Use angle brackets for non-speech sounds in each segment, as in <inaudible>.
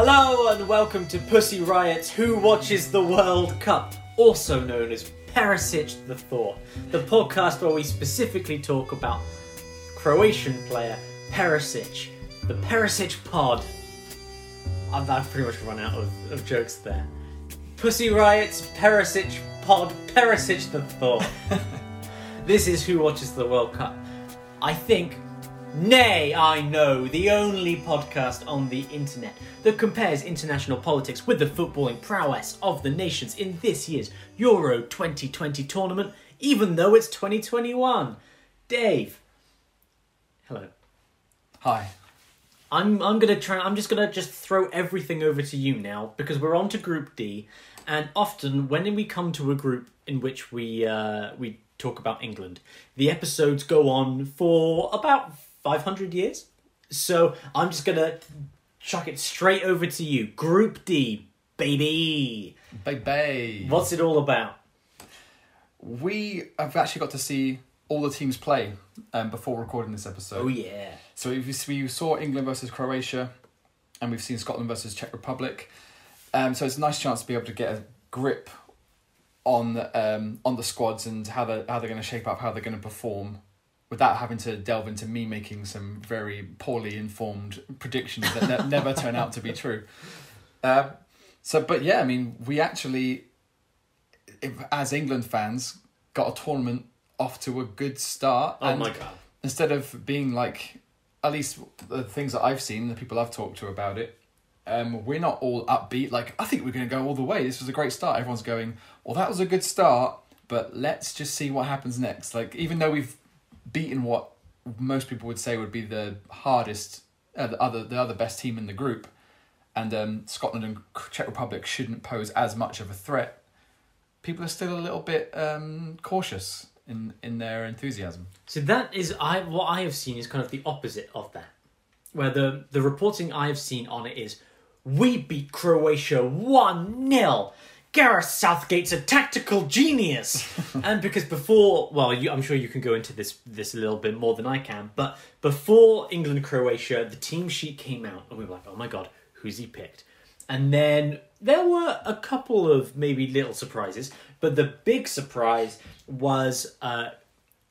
Hello and welcome to Pussy Riot's Who Watches the World Cup, also known as Perisic the Thought, the podcast where we specifically talk about Croatian player Perisic, the Perisic pod. I've, I've pretty much run out of, of jokes there. Pussy Riot's Perisic pod, Perisic the Thought. <laughs> this is Who Watches the World Cup. I think Nay, I know, the only podcast on the internet that compares international politics with the footballing prowess of the nations in this year's Euro 2020 tournament, even though it's 2021. Dave. Hello. Hi. I'm I'm gonna try. I'm just gonna just throw everything over to you now because we're on to Group D, and often when we come to a group in which we uh, we talk about England, the episodes go on for about five hundred years. So I'm just gonna chuck it straight over to you. Group D, baby. Baby. What's it all about? We have actually got to see all the teams play um, before recording this episode. Oh yeah. So you, we saw England versus Croatia, and we've seen Scotland versus Czech Republic. Um, so it's a nice chance to be able to get a grip on um, on the squads and how they how they're going to shape up, how they're going to perform, without having to delve into me making some very poorly informed predictions that ne- <laughs> never turn out to be true. Um, so, but yeah, I mean, we actually, if, as England fans, got a tournament off to a good start. Oh and my god. instead of being like at least the things that I've seen, the people I've talked to about it, um, we're not all upbeat. Like I think we're going to go all the way. This was a great start. Everyone's going, well, that was a good start, but let's just see what happens next. Like even though we've beaten what most people would say would be the hardest, uh, the other the other best team in the group, and um, Scotland and Czech Republic shouldn't pose as much of a threat. People are still a little bit um, cautious in in their enthusiasm. So that is I what I have seen is kind of the opposite of that. Where the the reporting I have seen on it is we beat Croatia 1 0. Gareth Southgate's a tactical genius. <laughs> and because before, well, you, I'm sure you can go into this this a little bit more than I can, but before England Croatia, the team sheet came out and we were like, oh my god, who's he picked? And then there were a couple of maybe little surprises, but the big surprise was uh,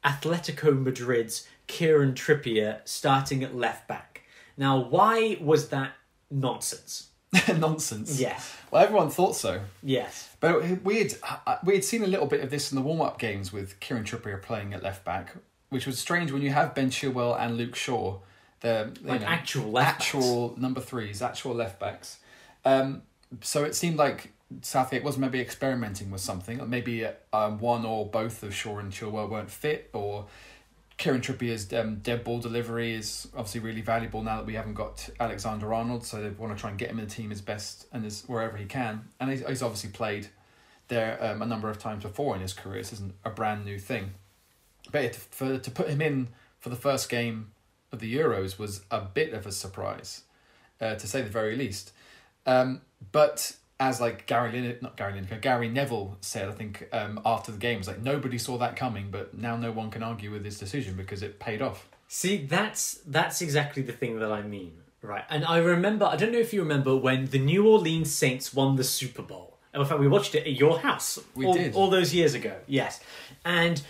Atletico Madrid's Kieran Trippier starting at left back. Now, why was that nonsense? <laughs> Nonsense. Yes, Well, everyone thought so, yes. but we had we had seen a little bit of this in the warm up games with Kieran Trippier playing at left back, which was strange when you have Ben Chilwell and Luke Shaw, the Like know, actual left actual number threes, actual left backs. Um, so it seemed like Southgate was maybe experimenting with something. Maybe um, one or both of Shaw and Chilwell weren't fit, or Kieran Trippier's um, dead ball delivery is obviously really valuable now that we haven't got Alexander Arnold. So they want to try and get him in the team as best and as wherever he can. And he's, he's obviously played there um, a number of times before in his career. This isn't a brand new thing. But to, for to put him in for the first game of the Euros was a bit of a surprise, uh, to say the very least. Um, but as like Gary Lineker, not Gary Lineker, Gary Neville said, I think um, after the game, was like nobody saw that coming, but now no one can argue with his decision because it paid off. See, that's that's exactly the thing that I mean, right? And I remember, I don't know if you remember when the New Orleans Saints won the Super Bowl. In fact, we watched it at your house. We all, did. all those years ago. Yes, and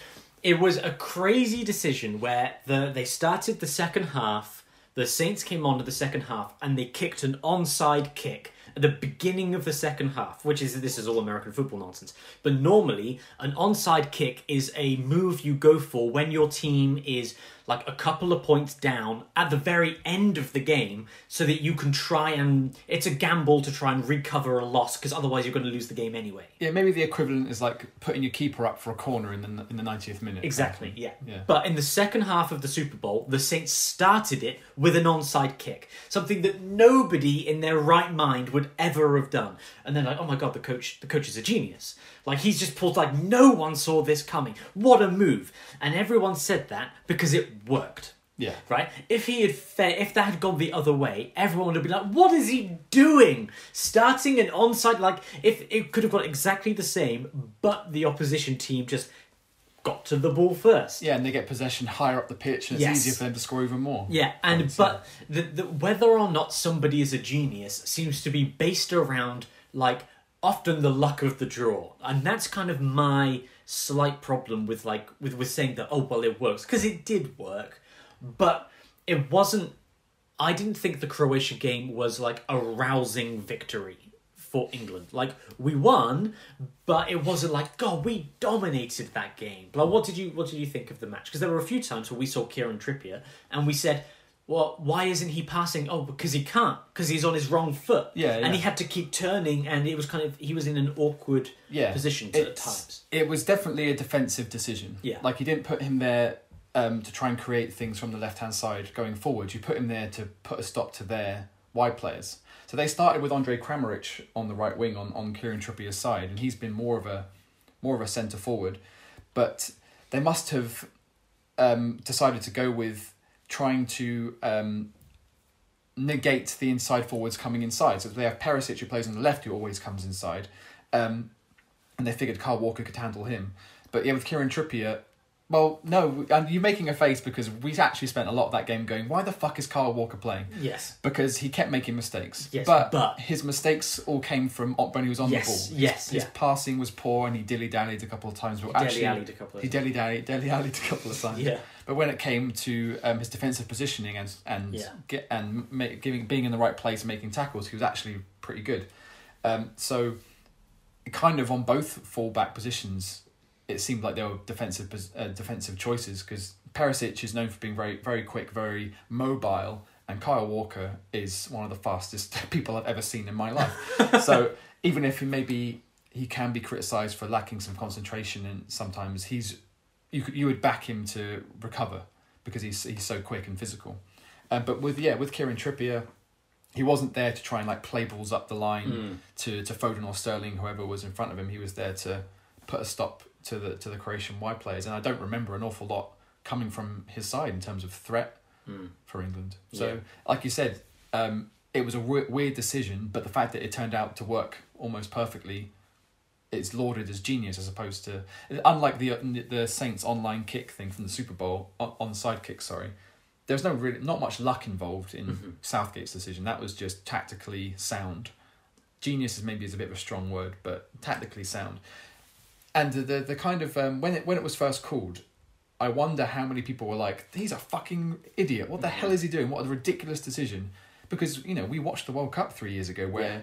it was a crazy decision where the they started the second half. The Saints came on to the second half and they kicked an onside kick the beginning of the second half, which is this is all American football nonsense. But normally, an onside kick is a move you go for when your team is like a couple of points down at the very end of the game so that you can try and it's a gamble to try and recover a loss because otherwise you're going to lose the game anyway. Yeah, maybe the equivalent is like putting your keeper up for a corner in the in the ninetieth minute. Exactly, yeah. Yeah. But in the second half of the Super Bowl, the Saints started it with an onside kick, something that nobody in their right mind would ever have done. And then like, oh my god, the coach, the coach is a genius. Like he's just pulled like no one saw this coming. What a move! And everyone said that because it worked. Yeah. Right? If he had fe- if that had gone the other way, everyone would have been like, "What is he doing? Starting an onside like if it could have got exactly the same, but the opposition team just got to the ball first. Yeah, and they get possession higher up the pitch, and it's Yes. easier for them to score even more. Yeah, and Right, but the, the whether or not somebody is a genius seems to be based around like often the luck of the draw, and that's kind of my slight problem with like with with saying that oh well it works because it did work, but it wasn't. I didn't think the Croatia game was like a rousing victory for England. Like we won, but it wasn't like God, we dominated that game. Like what did you what did you think of the match? Because there were a few times where we saw Kieran Trippier and we said, "Well, why isn't he passing?" Oh, because he can't, because he's on his wrong foot. Yeah, and he had to keep turning, and it was kind of he was in an awkward yeah, position at times. It was definitely a defensive decision. Yeah. Like he didn't put him there um, to try and create things from the left hand side going forward. You put him there to put a stop to their wide players. So they started with Andre Kramaric on the right wing on, on Kieran Trippier's side, and he's been more of a more of a centre forward. But they must have um, decided to go with trying to um, negate the inside forwards coming inside. So they have Perisic who plays on the left, who always comes inside. Um, and they figured Kyle Walker could handle him. But yeah, with Kieran Trippier, well, no, and you're making a face because we actually spent a lot of that game going, why the fuck is Kyle Walker playing? Yes, Because he kept making mistakes. Yes, but, but- his mistakes all came from when he was on Yes, the ball. yes, his yeah. passing was poor and he dilly dallied a couple of times. But Dele actually, Alli'd a couple of he dilly dallied, dilly dallied a couple of <laughs> times. yeah, But when it came to um, his defensive positioning and and Yeah. get and giving being in the right place, and making tackles, he was actually pretty good. Um, so, kind of on both fullback positions, it seemed like there were defensive uh, defensive choices because Perisic is known for being very very quick, very mobile, and Kyle Walker is one of the fastest <laughs> people I've ever seen in my life. <laughs> so even if he maybe he can be criticised for lacking some concentration and sometimes he's you could, you would back him to recover because he's he's so quick and physical. Um, but with yeah with Kieran Trippier, he wasn't there to try and like play balls up the line Mm. to to Foden or Sterling whoever was in front of him. He was there to put a stop to the to the Croatian wide players, and I don't remember an awful lot coming from his side in terms of threat Mm. for England. So Yeah. like you said, um, it was a weird decision, but the fact that it turned out to work almost perfectly. It's lauded as genius as opposed to unlike the the Saints online kick thing from the Super Bowl on onside kick. Sorry, there was no really not much luck involved in Mhm. Southgate's decision. That was just tactically sound. Genius is maybe is a bit of a strong word, but tactically sound. And the the, the kind of um, when it when it was first called, I wonder how many people were like, "He's a fucking idiot. What the hell is he doing? What a ridiculous decision." Because you know we watched the World Cup three years ago where Yeah.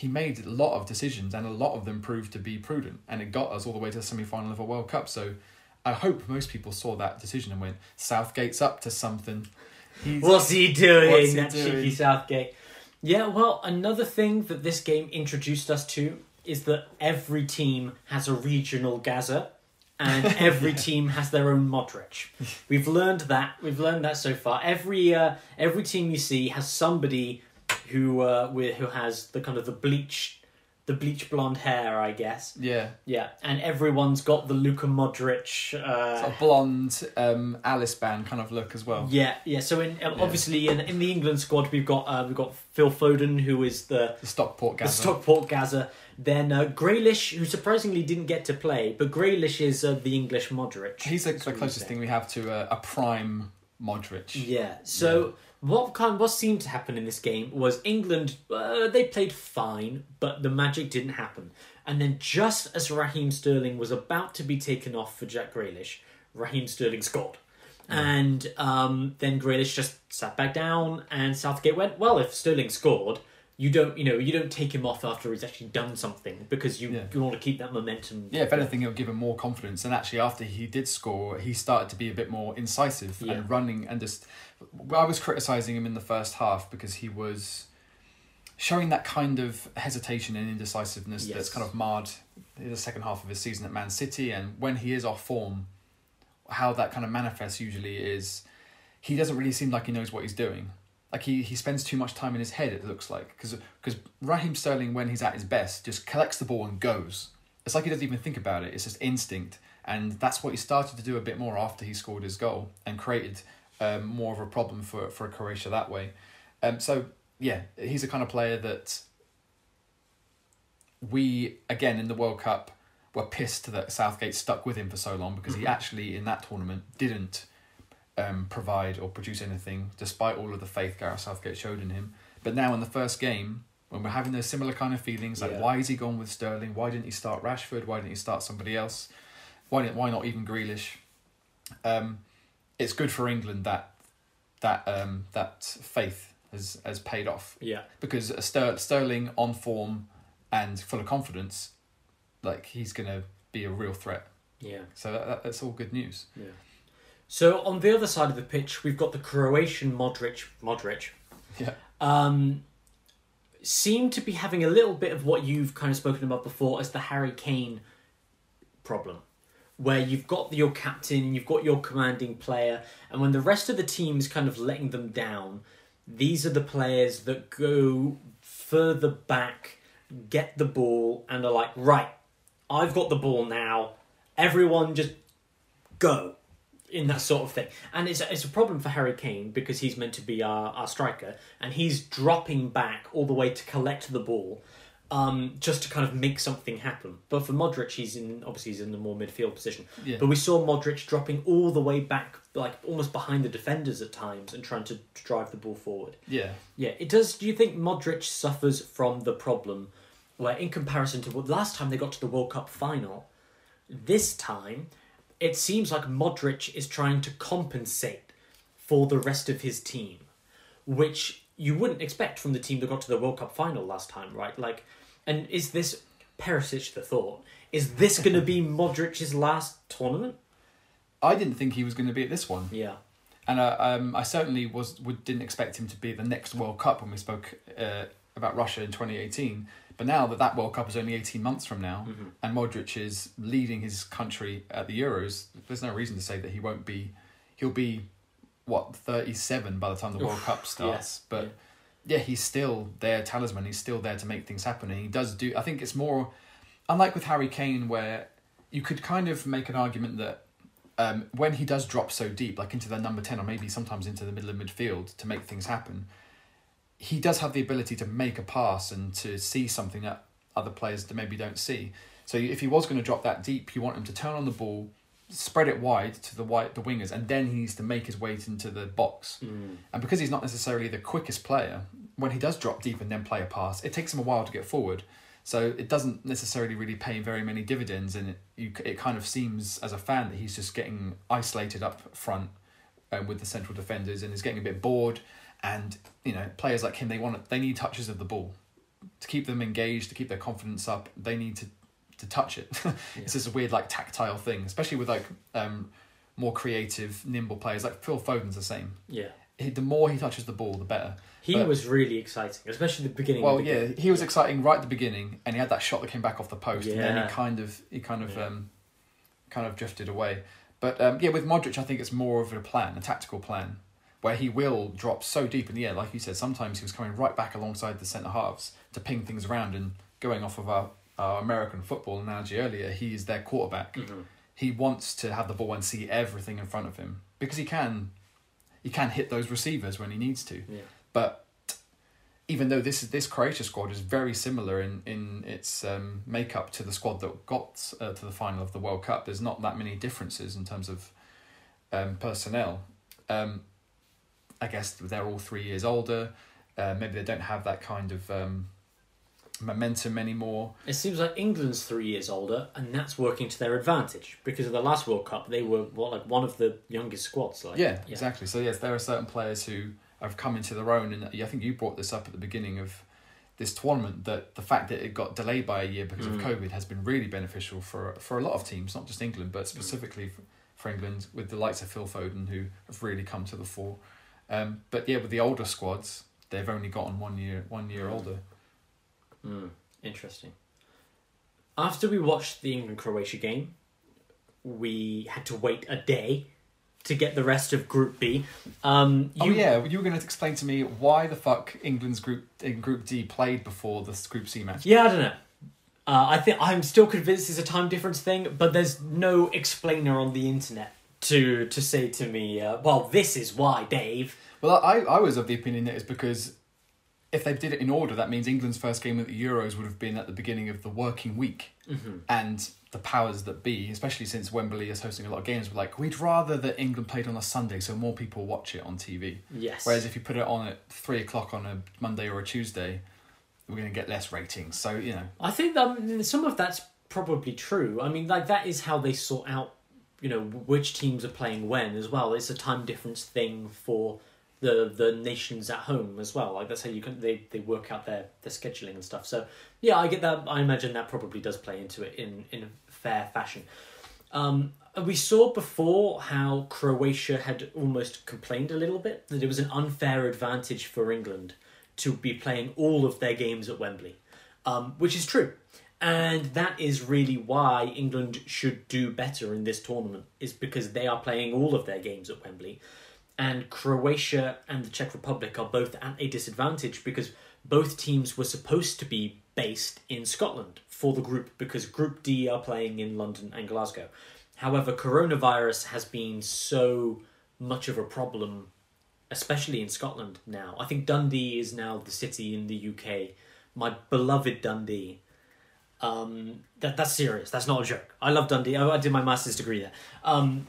He made a lot of decisions and a lot of them proved to be prudent, and it got us all the way to the semi final of a World Cup. So. I hope most people saw that decision and went, Southgate's up to something. He's, What's he doing? What's he that doing? cheeky Southgate. Yeah, well, another thing that this game introduced us to is that every team has a regional Gazza, and <laughs> every team has their own Modric. We've learned that. We've learned that so far. Every uh, every team you see has somebody who uh, with who has the kind of the bleach, the bleach blonde hair, I guess. yeah, Yeah, and everyone's got the Luka Modric. Uh, sort of blonde um, Alice band kind of look as well. Yeah, yeah. So in uh, obviously in, in the England squad we've got uh, we've got Phil Foden who is the, The Stockport the Stockport Gazza. Then uh, Grealish who surprisingly didn't get to play, but Grealish is uh, the English Modric. He's the, the closest thing we have to a, a prime Modric. Yeah. So what kind what seemed to happen in this game was England uh, they played fine, but the magic didn't happen. And then just as Raheem Sterling was about to be taken off for Jack Grealish, Raheem Sterling scored. And um, then Grealish just sat back down, and Southgate went, "Well, if Sterling scored, you don't, you know, you don't take him off after he's actually done something because you, Yeah. you want to keep that momentum." Yeah, if anything, it'll give him more confidence. And actually, after he did score, he started to be a bit more incisive Yeah. and running. And just, I was criticizing him in the first half because he was showing that kind of hesitation and indecisiveness Yes. that's kind of marred the second half of his season at Man City. And when he is off form, how that kind of manifests usually is he doesn't really seem like he knows what he's doing. Like he, he spends too much time in his head. It looks like because because Raheem Sterling when he's at his best just collects the ball and goes. It's like he doesn't even think about it. It's just instinct, and that's what he started to do a bit more after he scored his goal and created um, more of a problem for for Croatia that way. Um, so yeah, he's the kind of player that we again in the World Cup. were pissed that Southgate stuck with him for so long because he actually in that tournament didn't um, provide or produce anything despite all of the faith Gareth Southgate showed in him. But now in the first game, when we're having those similar kind of feelings, like Yeah. why is he gone with Sterling? Why didn't he start Rashford? Why didn't he start somebody else? Why didn't, why not even Grealish? Um, it's good for England that that um, that faith has has paid off Yeah. because a Ster- Sterling on form and full of confidence, like he's gonna be a real threat. Yeah. So that, that, that's all good news. Yeah. So on the other side of the pitch, we've got the Croatian Modric. Modric. Yeah. Um, seem to be having a little bit of what you've kind of spoken about before as the Harry Kane problem, where you've got your captain, you've got your commanding player, and when the rest of the team is kind of letting them down, these are the players that go further back, get the ball, and are like, right, I've got the ball now. Everyone just go in that sort of thing. And it's a, it's a problem for Harry Kane because he's meant to be our, our striker and he's dropping back all the way to collect the ball um, just to kind of make something happen. But for Modric, he's in obviously he's in the more midfield position. Yeah. But we saw Modric dropping all the way back, like almost behind the defenders at times, and trying to drive the ball forward. Yeah. Yeah, it does. Do you think Modric suffers from the problem where, in comparison to what last time they got to the World Cup final, this time it seems like Modric is trying to compensate for the rest of his team, which you wouldn't expect from the team that got to the World Cup final last time, right? Like, and is this Perisic the thought? Is this going to be <laughs> Modric's last tournament? I didn't think he was going to be at this one, Yeah. and uh, um, I certainly was would, didn't expect him to be at the next World Cup when we spoke uh, about Russia in twenty eighteen. But now that that World Cup is only eighteen months from now, and Modric is leading his country at the Euros, there's no reason to say that he won't be. He'll be what thirty seven by the time the World Cup starts, yeah, but. yeah. Yeah, he's still their talisman. He's still there to make things happen, and he does do. I think it's more, unlike with Harry Kane, where you could kind of make an argument that um, when he does drop so deep, like into the number ten or maybe sometimes into the middle of midfield to make things happen, he does have the ability to make a pass and to see something that other players maybe don't see. So if he was going to drop that deep, you want him to turn on the ball, spread it wide to the wide the wingers, and then he needs to make his way into the box. And because he's not necessarily the quickest player, when he does drop deep and then play a pass, it takes him a while to get forward. So it doesn't necessarily really pay very many dividends, and it you it kind of seems as a fan that he's just getting isolated up front um, with the central defenders and is getting a bit bored. And you know, players like him, they want they need touches of the ball to keep them engaged, to keep their confidence up. They need to to touch it. <laughs> it's just a weird like tactile thing, especially with like um, more creative, nimble players. Like Phil Foden's the same. Yeah. He, the more he touches the ball, the better. He But- was really exciting, especially the beginning. Well, the yeah, game. he was exciting right at the beginning, and he had that shot that came back off the post, and then he kind of he kind of Yeah. um, kind of drifted away. But um, yeah, with Modric, I think it's more of a plan, a tactical plan, where he will drop so deep in the air, like you said. Sometimes he was coming right back alongside the centre halves to ping things around, and going off of our, our American football analogy earlier, he is their quarterback. Mhm. He wants to have the ball and see everything in front of him because he can, he can hit those receivers when he needs to. Yeah. But even though this this Croatia squad is very similar in in its um, makeup to the squad that got uh, to the final of the World Cup, there's not that many differences in terms of um, personnel. Um, I guess they're all three years older. Uh, maybe they don't have that kind of um, momentum anymore. It seems like England's three years older, and that's working to their advantage because of the last World Cup. They were what like one of the youngest squads. Like yeah, exactly. So yes, there are certain players who have come into their own, and I think you brought this up at the beginning of this tournament that the fact that it got delayed by a year because Mm. of COVID has been really beneficial for for a lot of teams, not just England, but specifically for, for England with the likes of Phil Foden who have really come to the fore. Um, but yeah, with the older squads, they've only gotten one year one year older. Mm, interesting. After we watched the England Croatia game, we had to wait a day to get the rest of Group B. Um, oh you- yeah, you were going to explain to me why the fuck England's group in Group D played before this Group C match. Yeah, I don't know. Uh, I think I'm still convinced it's a time difference thing, but there's no explainer on the internet to to say to me, uh, "Well, this is why, Dave." Well, I, I was of the opinion that it's because if they did it in order, that means England's first game at the Euros would have been at the beginning of the working week. Mm-hmm. And the powers that be, especially since Wembley is hosting a lot of games, were like, we'd rather that England played on a Sunday so more people watch it on TV. Yes. Whereas if you put it on at three o'clock on a Monday or a Tuesday, we're going to get less ratings. So, you know, I think that some of that's probably true. I mean, like that is how they sort out, you know, which teams are playing when as well. It's a time difference thing for the the nations at home as well. Like that's how you can they, they work out their their scheduling and stuff. So yeah, I get that. I imagine that probably does play into it in in a fair fashion. Um, we saw before how Croatia had almost complained a little bit that it was an unfair advantage for England to be playing all of their games at Wembley, um, which is true. And that is really why England should do better in this tournament, is because they are playing all of their games at Wembley and Croatia and the Czech Republic are both at a disadvantage because both teams were supposed to be based in Scotland for the group because Group D are playing in London and Glasgow. However, coronavirus has been so much of a problem, especially in Scotland now. I think Dundee is now the city in the UK, my beloved Dundee. Um, that that's serious. That's not a joke. I love Dundee. I, I did my master's degree there. Um,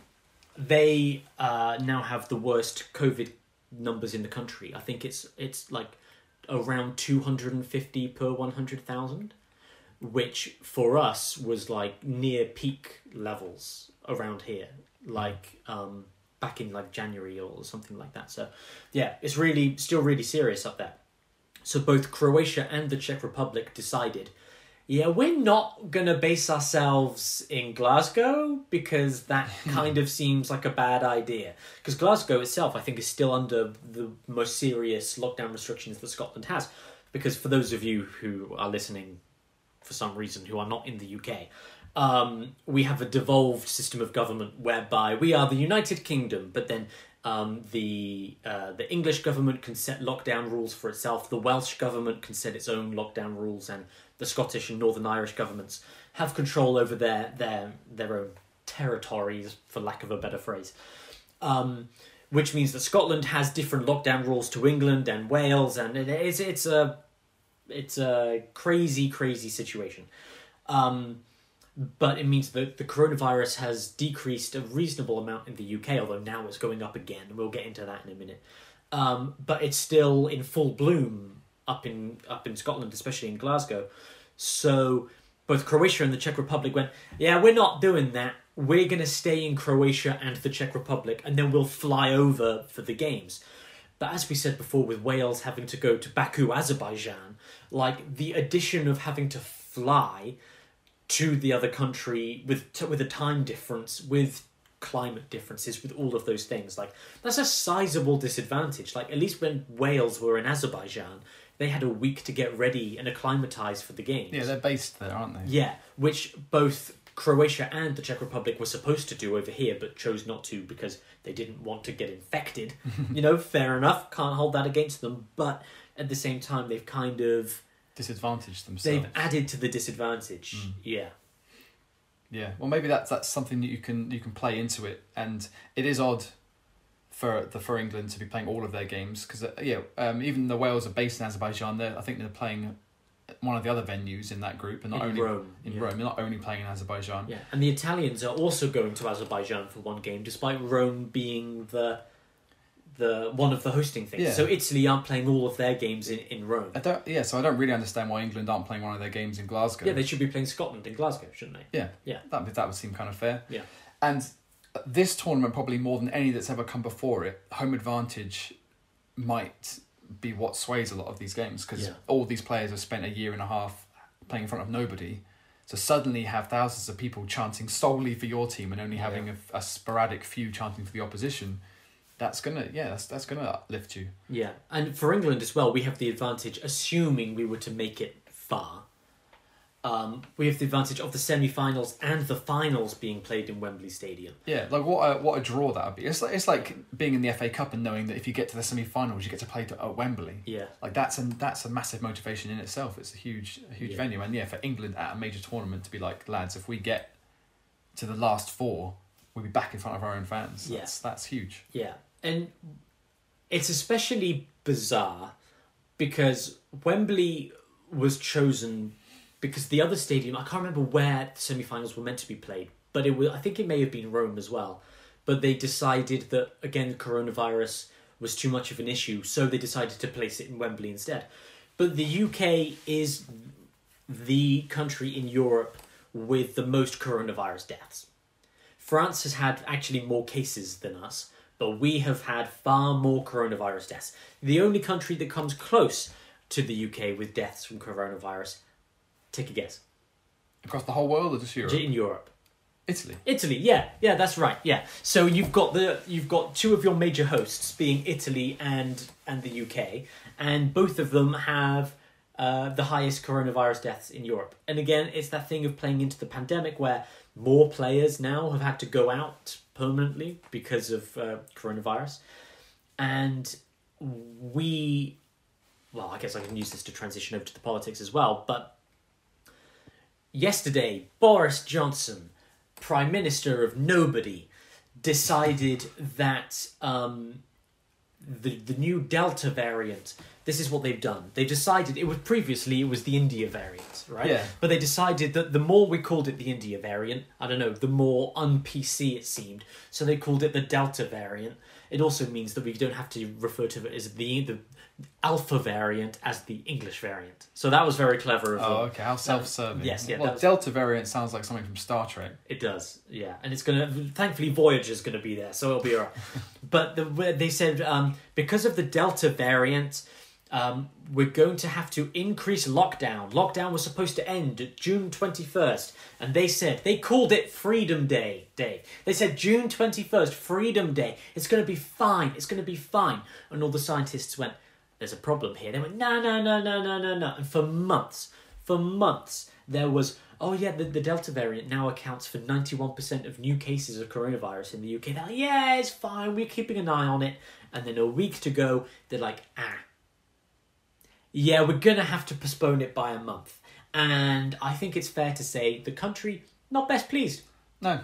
they uh, now have the worst COVID numbers in the country. I think it's it's like around two hundred and fifty per one hundred thousand, which for us was like near peak levels around here, like um, back in like January or something like that. So, yeah, it's really still really serious up there. So both Croatia and the Czech Republic decided yeah, we're not going to base ourselves in Glasgow because that <laughs> kind of seems like a bad idea. Because Glasgow itself, I think, is still under the most serious lockdown restrictions that Scotland has. Because for those of you who are listening for some reason who are not in the UK, um, we have a devolved system of government whereby we are the United Kingdom, but then um, the uh, the English government can set lockdown rules for itself. The Welsh government can set its own lockdown rules, and the Scottish and Northern Irish governments have control over their their their own territories, for lack of a better phrase. Um, which means that Scotland has different lockdown rules to England and Wales, and it's it's a it's a crazy crazy situation. Um, but it means that the coronavirus has decreased a reasonable amount in the UK, although now it's going up again, we'll get into that in a minute. Um, but it's still in full bloom up in up in Scotland, especially in Glasgow. So both Croatia and the Czech Republic went, yeah, we're not doing that. We're going to stay in Croatia and the Czech Republic, and then we'll fly over for the games. But as we said before, with Wales having to go to Baku, Azerbaijan, like the addition of having to fly to the other country with t- with a time difference, with climate differences, with all of those things, like that's a sizable disadvantage. Like at least when Wales were in Azerbaijan, they had a week to get ready and acclimatize for the games. Yeah, they're based there, aren't they? Yeah, which both Croatia and the Czech Republic were supposed to do over here, but chose not to because they didn't want to get infected. <laughs> you know, fair enough, can't hold that against them. But at the same time, they've kind of disadvantaged themselves. They've added to the disadvantage. Mm. Yeah. Yeah. Well, maybe that's that's something that you can you can play into it, and it is odd for the for England to be playing all of their games because uh, yeah, um, even the Wales are based in Azerbaijan. They I think they're playing one of the other venues in that group, and not in only Rome, in yeah. Rome, they're not only playing in Azerbaijan. Yeah, and the Italians are also going to Azerbaijan for one game, despite Rome being the the one of the hosting things. Yeah. So Italy aren't playing all of their games in, in Rome. I don't. Yeah, so I don't really understand why England aren't playing one of their games in Glasgow. Yeah, they should be playing Scotland in Glasgow, shouldn't they? Yeah, Yeah. that that would seem kind of fair. Yeah. And this tournament, probably more than any that's ever come before it, home advantage might be what sways a lot of these games because Yeah. all these players have spent a year and a half playing in front of nobody. So suddenly have thousands of people chanting solely for your team and only having a, a sporadic few chanting for the opposition. That's gonna yeah, that's that's gonna uplift you. Yeah, and for England as well, we have the advantage, assuming we were to make it far. Um, we have the advantage of the semi-finals and the finals being played in Wembley Stadium. Yeah, like what a what a draw that would be. It's like it's like being in the FA Cup and knowing that if you get to the semi-finals, you get to play to, at Wembley. Yeah, Like that's a that's a massive motivation in itself. It's a huge a huge Yeah. venue, and yeah, for England at a major tournament to be like, lads, if we get to the last four, we'll be back in front of our own fans. That's that's huge. yeah, and it's especially bizarre because Wembley was chosen because the other stadium I can't remember where the semi-finals were meant to be played, but it was I think it may have been Rome as well. But they decided that again coronavirus was too much of an issue, so they decided to place it in Wembley instead. But the UK is the country in Europe with the most coronavirus deaths. France has had actually more cases than us, but we have had far more coronavirus deaths. The only country that comes close to the UK with deaths from coronavirus, take a guess. Across the whole world or just Europe? In Europe. Italy. Italy, yeah, yeah, that's right, yeah. So you've got the you've got two of your major hosts being Italy and and the UK, and both of them have uh, the highest coronavirus deaths in Europe. And again, it's that thing of playing into the pandemic where more players now have had to go out permanently because of uh, coronavirus, and we, well, I guess I can use this to transition over to the politics as well, but. Yesterday, Boris Johnson prime minister of nobody decided that um, the the new Delta variant. This is what they've done. They decided it was previously it was the India variant, right? Yeah. But they decided that the more we called it the India variant, I don't know, the more un PC it seemed. So they called it the Delta variant. It also means that we don't have to refer to it as the the alpha variant as the English variant. So that was very clever of them. Oh, okay. How self-serving. yes, yeah, Well, was- Delta variant sounds like something from Star Trek. It does, yeah, and it's gonna. Thankfully, Voyager's gonna be there, so it'll be alright. <laughs> but the, they said um, because of the Delta variant, um, we're going to have to increase lockdown. Lockdown was supposed to end June twenty first, and they said they called it Freedom Day. Day. They said June twenty first, Freedom Day. It's gonna be fine. It's gonna be fine. And all the scientists went, "There's a problem here." They went, "No, no, no, no, no, no, no." And for months, for months, there was oh yeah, the, the Delta variant now accounts for 91% of new cases of coronavirus in the UK. They're like, yeah, it's fine, we're keeping an eye on it. And then a week to go, they're like, ah, yeah, we're gonna have to postpone it by a month. And I think it's fair to say the country not best pleased. No.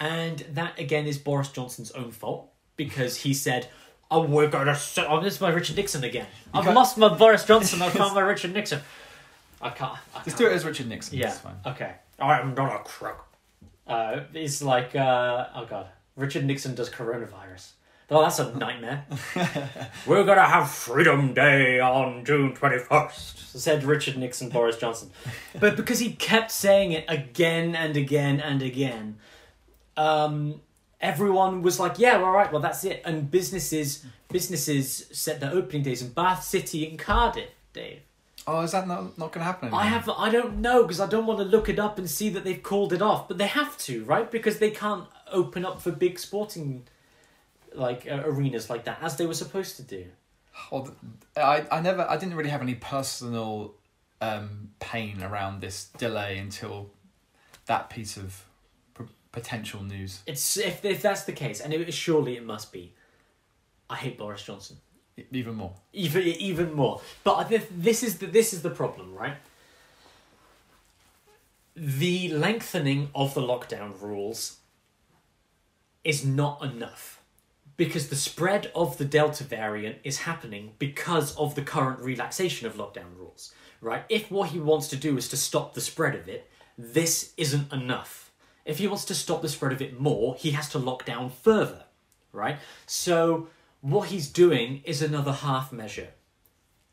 And that again is Boris Johnson's own fault because he said, "Oh, we're gonna." s- Oh, this is my Richard Nixon again. I've can't- lost my Boris Johnson. I <laughs> found my Richard Nixon. I can't. I Just can't. do it as Richard Nixon. Yeah. It's fine. Okay. I'm not a crook. Uh, it's like uh, oh god, Richard Nixon does coronavirus. Oh, that's a nightmare. <laughs> We're gonna have Freedom Day on June twenty first," said Richard Nixon, Boris Johnson. <laughs> But because he kept saying it again and again and again, um, everyone was like, "Yeah, all right, well that's it." And businesses businesses set their opening days in Bath City and Cardiff, Dave. Oh, is that not, not going to happen anymore? I have I don't know because I don't want to look it up and see that they've called it off, but they have to, right? Because they can't open up for big sporting like uh, arenas like that as they were supposed to do. Well, I, I never, I didn't really have any personal um, pain around this delay until that piece of p- potential news. It's if if that's the case, and it, surely it must be. I hate Boris Johnson Even more. even even more. But this is the this is the problem, right? The lengthening of the lockdown rules is not enough because the spread of the Delta variant is happening because of the current relaxation of lockdown rules, right? If what he wants to do is to stop the spread of it, this isn't enough. If he wants to stop the spread of it more, he has to lock down further, right? So what he's doing is another half measure.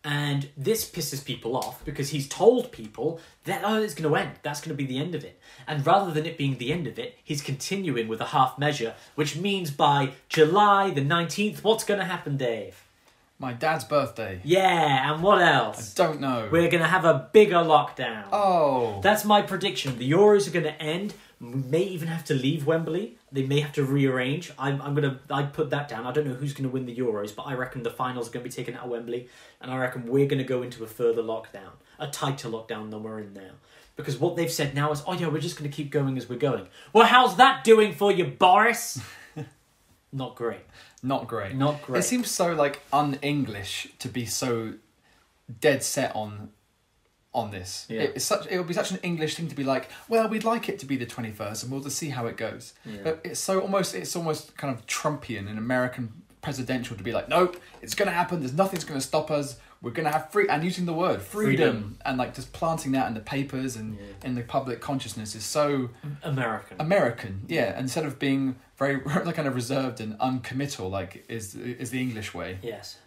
And this pisses people off because he's told people that, oh, it's going to end. That's going to be the end of it. And rather than it being the end of it, he's continuing with a half measure, which means by July the 19th, what's going to happen, Dave? My dad's birthday. Yeah, and what else? I don't know. We're going to have a bigger lockdown. oh. That's my prediction. The Euros are going to end. We may even have to leave Wembley. They may have to rearrange. I'm, I'm gonna. I put that down. I don't know who's going to win the Euros, but I reckon the finals are going to be taken out of Wembley, and I reckon we're going to go into a further lockdown, a tighter lockdown than we're in now. Because what they've said now is, oh yeah, we're just going to keep going as we're going. Well, how's that doing for you, Boris? <laughs> Not great. Not great. Not great. It seems so like un-English to be so dead set on on this. Yeah. It- It's such it would be such an English thing to be like, well, we'd like it to be the twenty first, and we'll just see how it goes. Yeah. But it's so almost it's almost kind of Trumpian and American presidential to be like, nope, it's going to happen. There's nothing's going to stop us. we're gonna have free and using the word freedom, Freedom. and like just planting that in the papers and Yeah. in the public consciousness is so American. American. Yeah, instead of being very <laughs> like kind of reserved and uncommittal, like is is the English way. yes.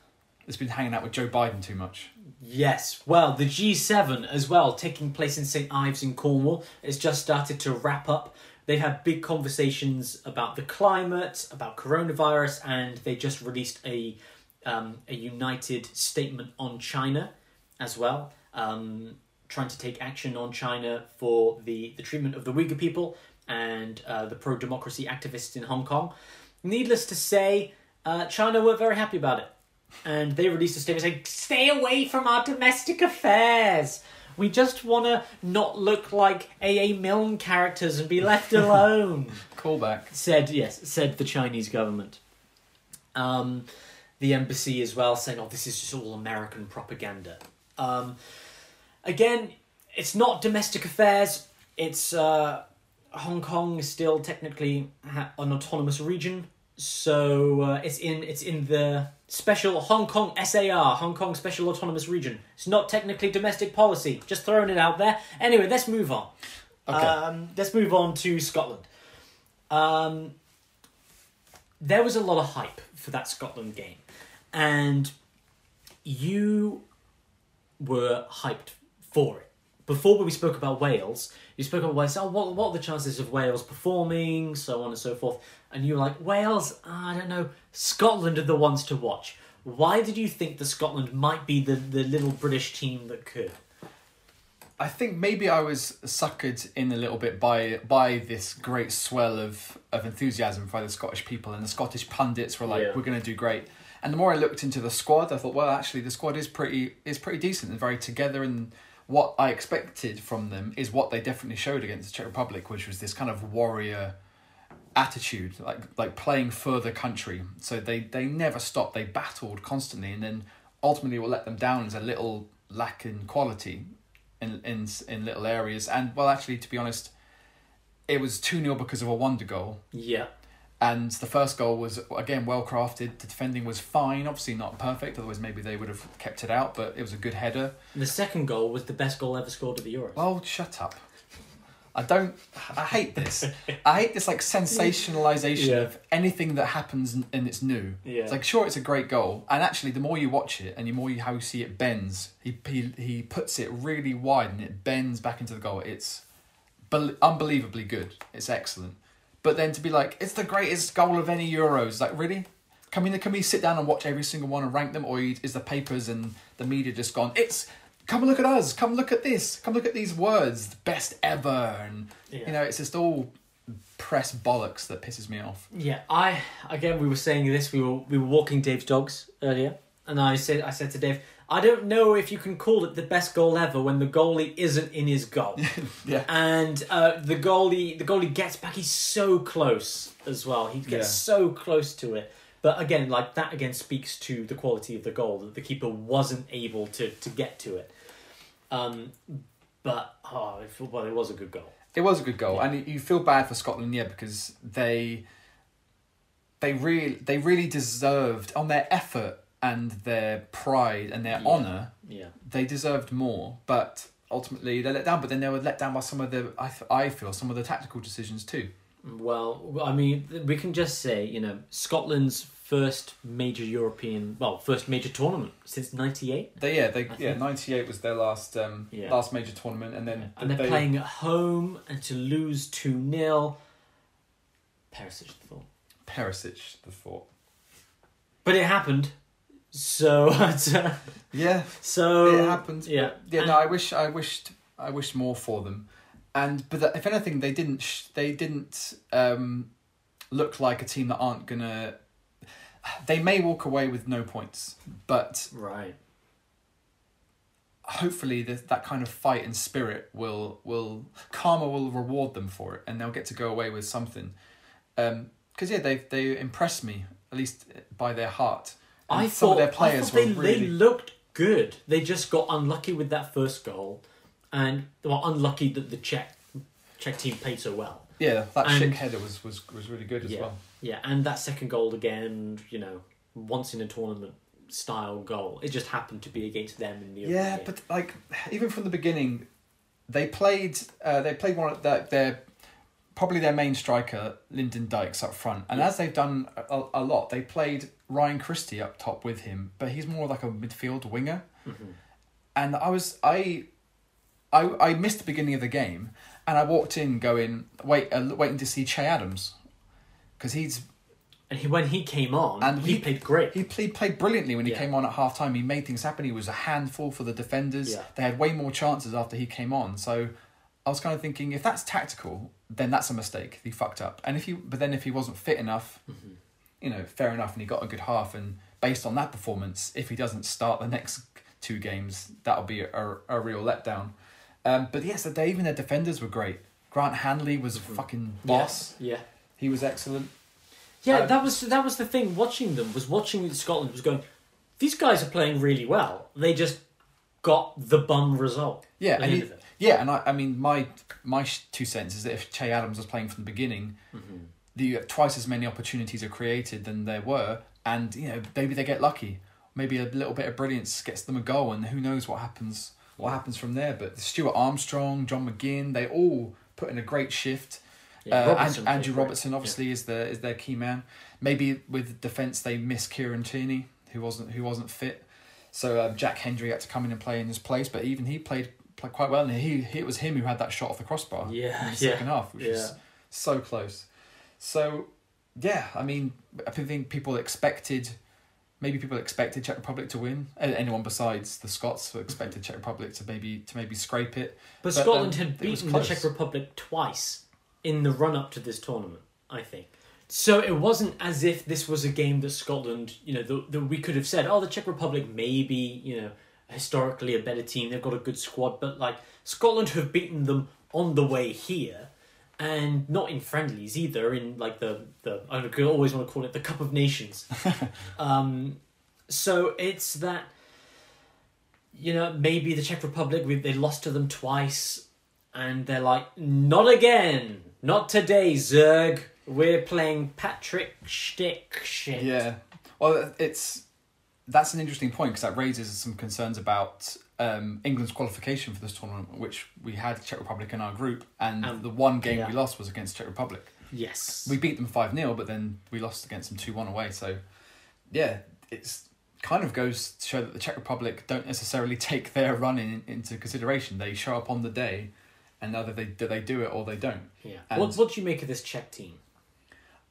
It's been hanging out with Joe Biden too much. Yes, well, the G7 as well, taking place in St Ives in Cornwall, it's just started to wrap up. They've had big conversations about the climate, about coronavirus, and they just released a um, a united statement on China as well, um, trying to take action on China for the, the treatment of the Uyghur people and uh, the pro democracy activists in Hong Kong. Needless to say, uh, China weren't very happy about it and they released a statement saying, "Stay away from our domestic affairs. We just want to not look like AA Milne characters and be left <laughs> alone." Callback. said yes, said the Chinese government. Um, the embassy as well saying, "Oh, this is just all American propaganda." Um, again, it's not domestic affairs. It's uh, Hong Kong is still technically an autonomous region, so uh, it's in it's in the special Hong Kong SAR, Hong Kong Special Autonomous Region. It's not technically domestic policy. Just throwing it out there. Anyway, let's move on. Okay. Um, let's move on to Scotland. Um, there was a lot of hype for that Scotland game, and you were hyped for it. Before when we spoke about Wales, you spoke about Wales. Oh, what what are the chances of Wales performing, so on and so forth, and you were like, Wales. Ah, I don't know. Scotland are the ones to watch. Why did you think that Scotland might be the, the little British team that could? I think maybe I was suckered in a little bit by by this great swell of, of enthusiasm by the Scottish people and the Scottish pundits were like, Yeah. "We're going to do great." And the more I looked into the squad, I thought, "Well, actually, the squad is pretty is pretty decent and very together." And what I expected from them is what they definitely showed against the Czech Republic, which was this kind of warrior attitude, like like playing for the country. So they they never stopped. They battled constantly, and then ultimately what let them down is a little lack in quality in in in little areas. And well, actually, to be honest, it was two 0 because of a wonder goal. Yeah. And the first goal was again well crafted. The defending was fine, obviously not perfect. Otherwise, maybe they would have kept it out. But it was a good header. The second goal was the best goal ever scored at the Euros. Well, shut up. I don't. I hate this. I hate this like sensationalization Yeah. of anything that happens and and it's new. Yeah. It's like sure, it's a great goal, and actually, the more you watch it and the more you how you see it bends, he he he puts it really wide and it bends back into the goal. It's bel- unbelievably good. It's excellent. But then to be like, it's the greatest goal of any Euros. Like really. Can we, can we sit down and watch every single one and rank them, or is the papers and the media just gone? It's come look at us, come look at this, come look at these words, best ever, and Yeah. you know it's just all press bollocks that pisses me off. Yeah, I again we were saying this. We were we were walking Dave's dogs earlier, and I said I said to Dave, I don't know if you can call it the best goal ever when the goalie isn't in his goal, <laughs> Yeah, and uh, the goalie the goalie gets back. He's so close as well. He gets Yeah. so close to it. But again, like that again speaks to the quality of the goal that the keeper wasn't able to to get to it. Um, but oh, it, well, it was a good goal. it was a good goal, Yeah. and you feel bad for Scotland, yeah, because they they really they really deserved on their effort and their pride and their Yeah. honor. Yeah. they deserved more, but ultimately they let down. But then they were let down by some of the I, th- I feel some of the tactical decisions too. Well, I mean, we can just say, you know, Scotland's first major European, well, first major tournament since '98, They yeah they I yeah ninety eight was their last um Yeah. last major tournament, and then and they're they, playing at home, and to lose two 0 Perisic the thought, Perisic the thought. but it happened. So, <laughs> uh, Yeah, so it happened. Yeah, yeah. And- No, I wish I wished I wished more for them, and but that, if anything, they didn't sh- they didn't um look like a team that aren't gonna. They may walk away with no points, but right. hopefully the, that kind of fight and spirit will will karma will reward them for it and they'll get to go away with something because yeah they they impressed me at least by their heart I some thought, of their players they, were really they looked good. They just got unlucky with that first goal, and well, unlucky that the Czech Czech team played so well. yeah that and- Schick header was was was really good as Yeah. well Yeah, and that second goal again, you know, once in a tournament style goal. It just happened to be against them in the Yeah, game. but like even from the beginning, they played. Uh, they played one of their, their probably their main striker, Lyndon Dykes, up front, and Yeah. as they've done a, a lot, they played Ryan Christie up top with him, but he's more like a midfield winger. Mhm. And I was I, I I missed the beginning of the game, and I walked in going wait uh, waiting to see Che Adams, because he's And he, when he came on, And he, he- played great. He played, played brilliantly when he Yeah. came on at half time. He made things happen. He was a handful for the defenders. Yeah. They had way more chances after he came on. So I was kind of thinking, if that's tactical, then that's a mistake. He fucked up. And if he, but then if he wasn't fit enough, Mm-hmm. You know, fair enough, and he got a good half. And based on that performance, if he doesn't start the next two games, that'll be a, a real letdown. Um, but yes, the even their defenders were great. Grant Hanley was a fucking boss. Yeah. He was excellent. Yeah, Um, that was that was the thing. Watching them was watching Scotland was going. These guys are playing really well. They just got the bum result. Yeah, and he, yeah, and I, I mean, my my two cents is that if Che Adams was playing from the beginning, Mm-hmm. The twice as many opportunities are created than there were, and you know maybe they get lucky, maybe a little bit of brilliance gets them a goal, and who knows what happens what happens from there. But Stuart Armstrong, John McGinn, they all put in a great shift. Yeah, uh, Robertson and, Andrew. Robertson obviously is the is their key man. Maybe with defence they miss Kieran Tierney, who wasn't who wasn't fit. So um, Jack Hendry had to come in and play in his place, but even he played, played quite well, and he, he it was him who had that shot off the crossbar Yeah, in the yeah, second half, which was yeah. so close. So yeah, I mean, I think people expected, maybe people expected Czech Republic to win. Anyone besides the Scots expected Czech Republic to maybe to maybe scrape it. But, But, Scotland um, had beaten the. Czech Republic twice in the run up to this tournament, I think. So it wasn't as if this was a game that Scotland, you know, that that we could have said, oh, the Czech Republic may be, you know, historically a better team. They've got a good squad, but like Scotland have beaten them on the way here, and not in friendlies either. In like the the I always want to call it the Cup of Nations. <laughs> um, so it's that you know, maybe the Czech Republic, we, they lost to them twice, and they're like, not again, not today, Zerg. We're playing Patrik Schick shit. Yeah. Well, it's that's an interesting point because that raises some concerns about um, England's qualification for this tournament, which we had Czech Republic in our group, and Um, the one game yeah. we lost was against Czech Republic. Yes. We beat them five 0 but then we lost against them two one away. So, yeah, it's kind of goes to show that the Czech Republic don't necessarily <laughs> take their run in, into consideration. They show up on the day, and either they do they do it or they don't. yeah. and- What What do you make of this Czech team?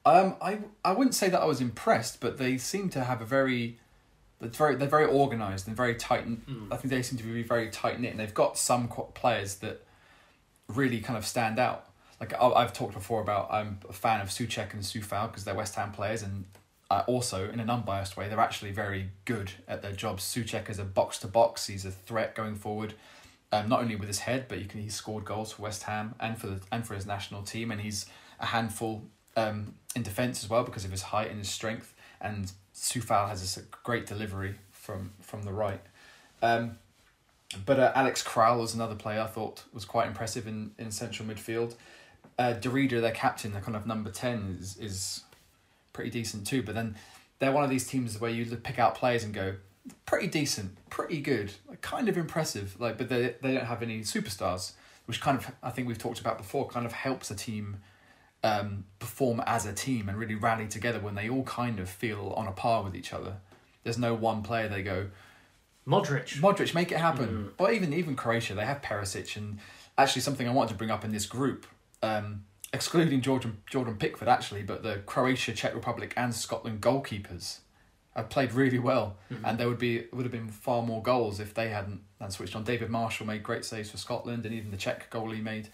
Um, I I wouldn't say that I was impressed, but they seem to have a very, it's very they're very organised and very tight. I think they seem to be very tight knit, and they've got some players that really kind of stand out. Like I, I've talked before about, I'm a fan of Souček and Coufal because they're West Ham players, and I also, in an unbiased way, they're actually very good at their jobs. Souček is a box to box; he's a threat going forward. Um, not only with his head, but you can he's scored goals for West Ham and for the and for his national team, and he's a handful um, in defence as well because of his height and his strength. And Coufal has a great delivery from from the right. Um, but uh, Alex Kral was another player I thought was quite impressive in, in central midfield. Uh, Darida, their captain, their kind of number ten, is is pretty decent too. But then they're one of these teams where you pick out players and go pretty decent, pretty good, like kind of impressive. Like, but they they don't have any superstars, which kind of I think we've talked about before. Kind of helps a team um, perform as a team and really rally together when they all kind of feel on a par with each other. There's no one player they go, Modric. Modric, make it happen. But even even Croatia, they have Perisic, and actually something I wanted to bring up in this group, um, excluding Jordan Jordan Pickford actually, but the Croatia, Czech Republic, and Scotland goalkeepers have played really well, and there would be would have been far more goals if they hadn't hadn't switched on. David Marshall made great saves for Scotland, and even the Czech goalie made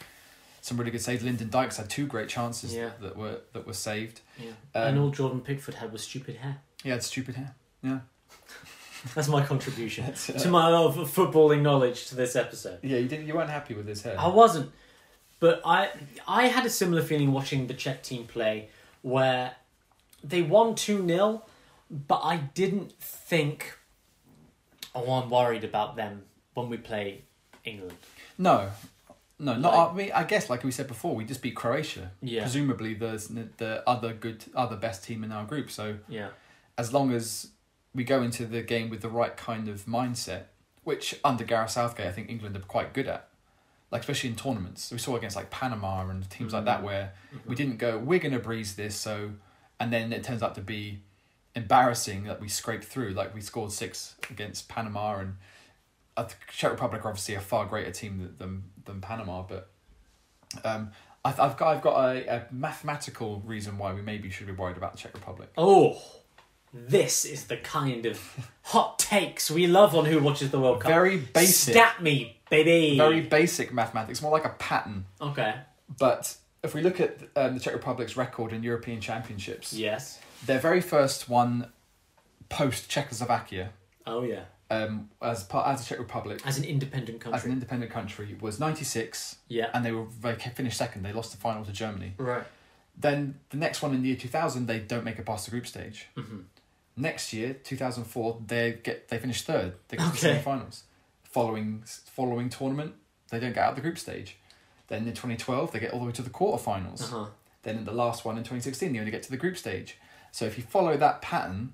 some really good saves. Lyndon Dykes had two great chances Yeah. that were that were saved. Yeah. Um, and all Jordan Pickford had was stupid hair. He had stupid hair. Yeah, <laughs> That's my contribution That's, uh, to my love of footballing knowledge to this episode. yeah. You didn't. You weren't happy with his hair. I wasn't, but I I had a similar feeling watching the Czech team play, where they won two 0 but I didn't think, oh, I'm worried about them when we play England. No, no, not. Like- I mean, I guess like we said before, we just beat Croatia. Yeah. Presumably, the the other good, other best team in our group. So Yeah, as long as we go into the game with the right kind of mindset, which under Gareth Southgate, I think England are quite good at. Like especially in tournaments, we saw against like Panama and teams like that mm-hmm. where we mm-hmm. didn't go, we're gonna breeze this, so, and then it turns out to be embarrassing that we scraped through. Like we scored six against Panama, and uh, the Czech Republic are obviously a far greater team than than, than Panama, but um, I've I've got I've got a, a mathematical reason why we maybe should be worried about the Czech Republic. Oh, this is the kind of hot takes we love on Who Watches the World Cup. Very basic. Stat me, baby. Very basic mathematics, more like a pattern. Okay. But if we look at um, the Czech Republic's record in European Championships, Yes. their very first one post Czechoslovakia, Oh yeah. Um, as part as a Czech Republic, As an independent country. as an independent country, was ninety six, yeah. and they were they finished second. They lost the final to Germany. Right. Then the next one in the year two thousand, they don't make it past the group stage. hmm Next year, two thousand four, they get they finish third. They get to the Okay. semi-finals. Following following tournament, they don't get out of the group stage. Then in twenty twelve, they get all the way to the quarterfinals. Uh huh. Then in the last one in 2016, they only get to the group stage. So if you follow that pattern,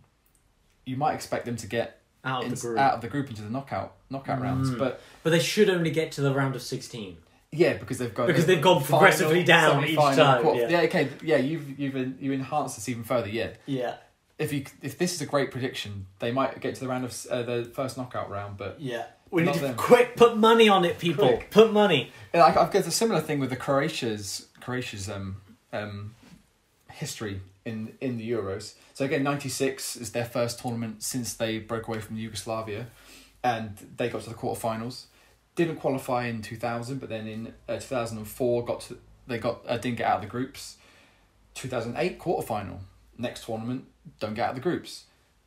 you might expect them to get Out of the group. out of the group into the knockout knockout rounds. Mm. But But they should only get to the round of sixteen. yeah, because they've got Because they've gone progressively down each time, quarter- yeah. okay, yeah. You've you've en- you enhanced this even further. Yeah, Yeah. if you if this is a great prediction, they might get to the round of s- uh, the first knockout round. But Yeah. We Not need to them. quick put money on it, people. Quick. Put money. Yeah, I- I've got a similar thing with the Croatia's Croatia's um um history in in the Euros. So again, ninety six is their first tournament since they broke away from Yugoslavia, and they got to the quarterfinals. Didn't qualify in two thousand, but then in uh, two thousand and four got to they got uh, didn't get out of the groups. Two thousand eight quarterfinal. Next tournament don't get out of the groups.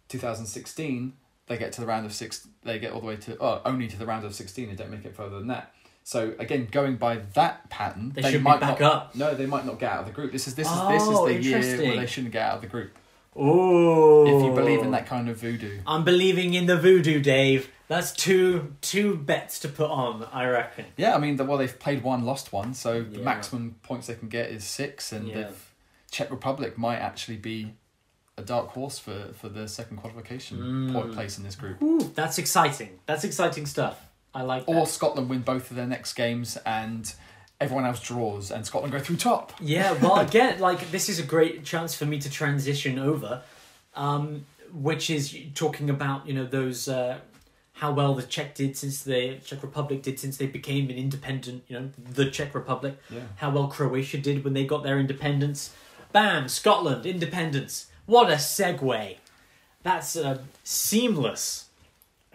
Two thousand sixteen they get to the round of six. They get all the way to oh only to the round of sixteen They don't make it further than that. So again, going by that pattern, They should be might back not, up. No, they might not get out of the group. This is this is Oh, this is the year where they shouldn't get out of the group. Ooh. If you believe in that kind of voodoo. I'm believing in the voodoo, Dave. That's two two bets to put on, I reckon. Yeah, I mean, the, well, they've played one, lost one, so the maximum points they can get is six, and Yeah. Czech Republic might actually be a dark horse for, for the second qualification Mm. point place in this group. Ooh, that's exciting. That's exciting stuff. I like that. Or Scotland win both of their next games, and everyone else draws, and Scotland go through top. Yeah, well, <laughs> again, like this is a great chance for me to transition over, um, which is talking about you know those uh, how well the Czech did since the Czech Republic did since they became an independent, you know, the Czech Republic. Yeah. How well Croatia did when they got their independence. Bam, Scotland independence. What a segue! That's uh, seamless.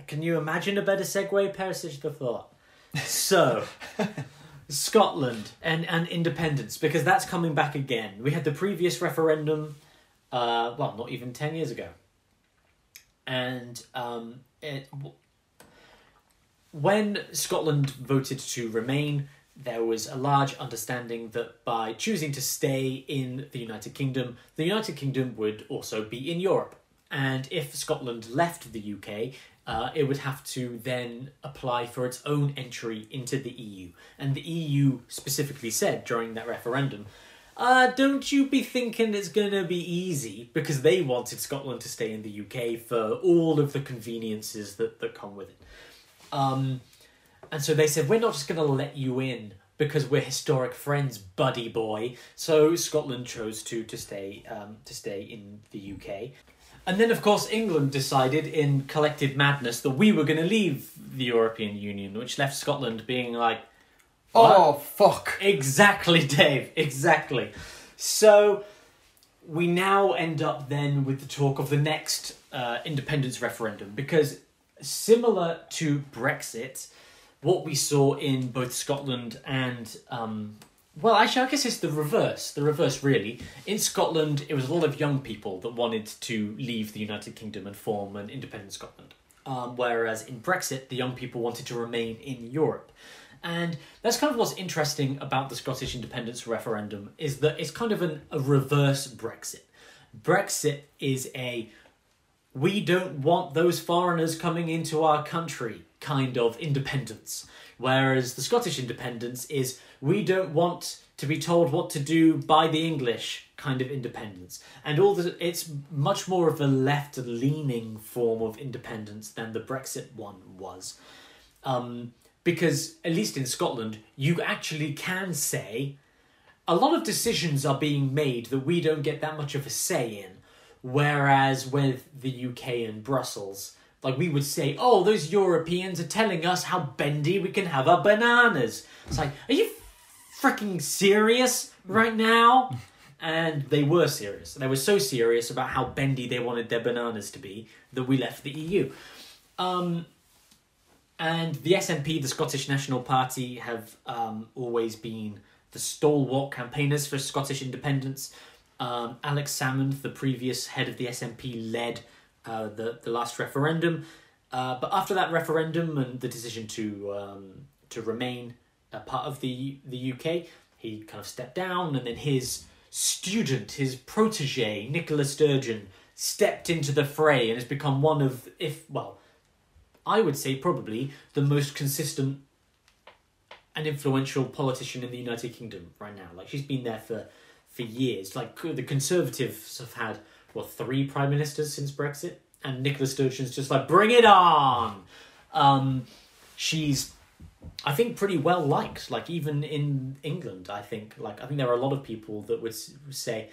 Can you imagine a better segue, Perisic the thought? So. <laughs> Scotland and, and independence because that's coming back again. We had the previous referendum, uh, well, not even 10 years ago. And um, it, when Scotland voted to remain, there was a large understanding that by choosing to stay in the United Kingdom, the United Kingdom would also be in Europe. And if Scotland left the UK, uh, it would have to then apply for its own entry into the EU. And the EU specifically said during that referendum, uh, don't you be thinking it's going to be easy because they wanted Scotland to stay in the UK for all of the conveniences that, that come with it. Um, and so they said, we're not just going to let you in because we're historic friends, buddy boy. So Scotland chose to to stay um, to stay in the UK. And then, of course, England decided in collective madness that we were going to leave the European Union, which left Scotland being like, "What?" Oh, fuck. Exactly, <laughs> Dave. Exactly. So we now end up then with the talk of the next uh, independence referendum because similar to Brexit, what we saw in both Scotland and um, well, actually, I guess it's the reverse. The reverse, really. In Scotland, it was a lot of young people that wanted to leave the United Kingdom and form an independent Scotland. Um, whereas in Brexit, the young people wanted to remain in Europe. And that's kind of what's interesting about the Scottish independence referendum is that it's kind of an, a reverse Brexit. Brexit is a we don't want those foreigners coming into our country kind of independence. Whereas the Scottish independence is we don't want to be told what to do by the English kind of independence, and all the it's much more of a left leaning form of independence than the Brexit one was, um, because at least in Scotland you actually can say a lot of decisions are being made that we don't get that much of a say in, whereas with the UK and Brussels. Like we would say, oh, those Europeans are telling us how bendy we can have our bananas. It's like, are you freaking serious right now? And they were serious. They were so serious about how bendy they wanted their bananas to be that we left the EU. Um, and the SNP, the Scottish National Party, have um, always been the stalwart campaigners for Scottish independence. Um, Alex Salmond, the previous head of the SNP, led uh, the the last referendum. Uh, but after that referendum and the decision to um, to remain a part of the the UK, he kind of stepped down, and then his student, his protege, Nicola Sturgeon, stepped into the fray and has become one of, if well, I would say probably the most consistent and influential politician in the United Kingdom right now. Like she's been there for for years. Like the Conservatives have had what three prime ministers since Brexit, and Nicola Sturgeon's just like bring it on. Um, she's I think pretty well liked. Like even in England, I think like I think there are a lot of people that would say,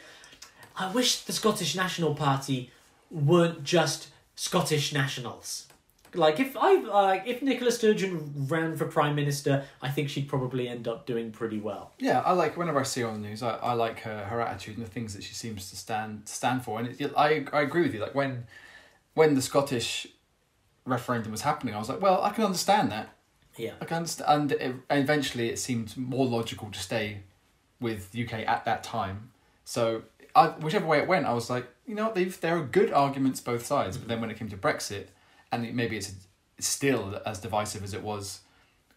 "I wish the Scottish National Party weren't just Scottish nationals." Like if I like if Nicola Sturgeon ran for prime minister, I think she'd probably end up doing pretty well. Yeah, I like whenever I see her on the news, I, I like her, her attitude and the things that she seems to stand stand for. And it, I I agree with you. Like when when the Scottish referendum was happening, I was like, well, I can understand that. Yeah. I can understand. And it, eventually, it seemed more logical to stay with UK at that time. So I, whichever way it went, I was like, you know, what, they've there are good arguments both sides. But then when it came to Brexit, and maybe it's still as divisive as it was.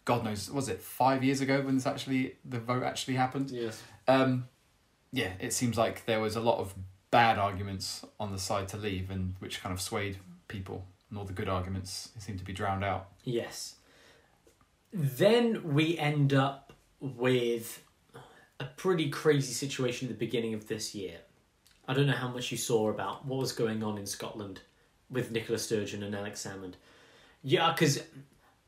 God knows, was it five years ago when this actually the vote actually happened? Yes. Um, yeah, it seems like there was a lot of bad arguments on the side to leave, and which kind of swayed people, and all the good arguments seemed to be drowned out. Yes. Then we end up with a pretty crazy situation at the beginning of this year. I don't know how much you saw about what was going on in Scotland with Nicola Sturgeon and Alex Salmond. Yeah, because